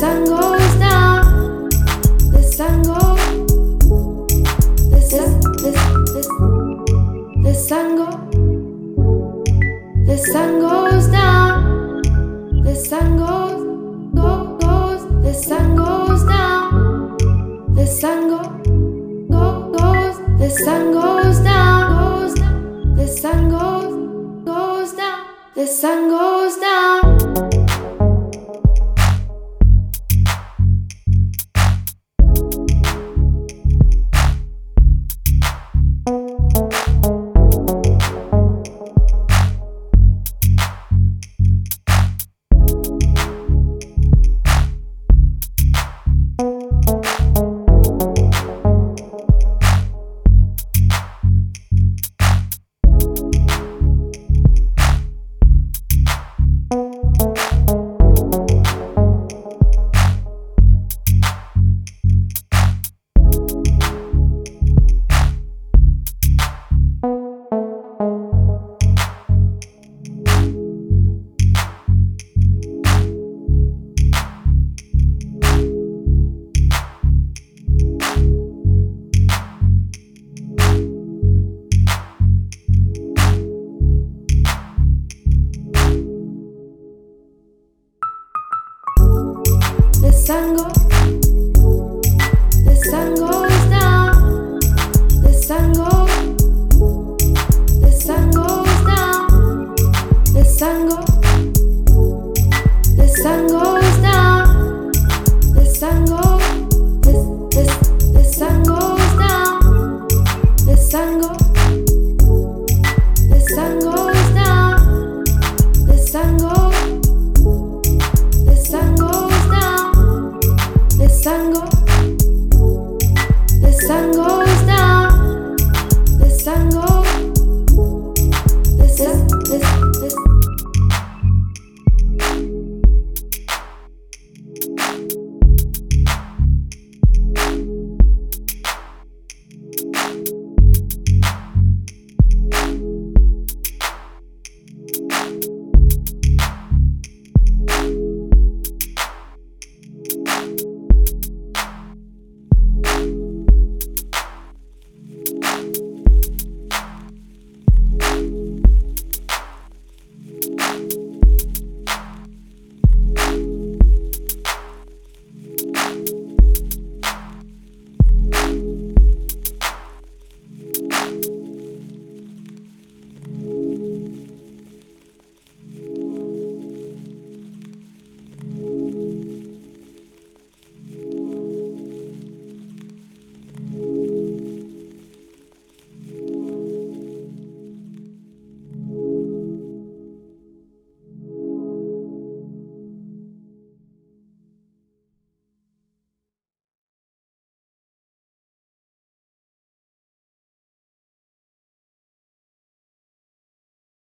sun goes down, the sun goes. The sun, the, the, the sun goes. The sun goes down. The sun goes, go, goes. The sun goes down. The sun go, goes. The sun goes down. Goes down. The sun goes, goes down. The sun goes down. Sango.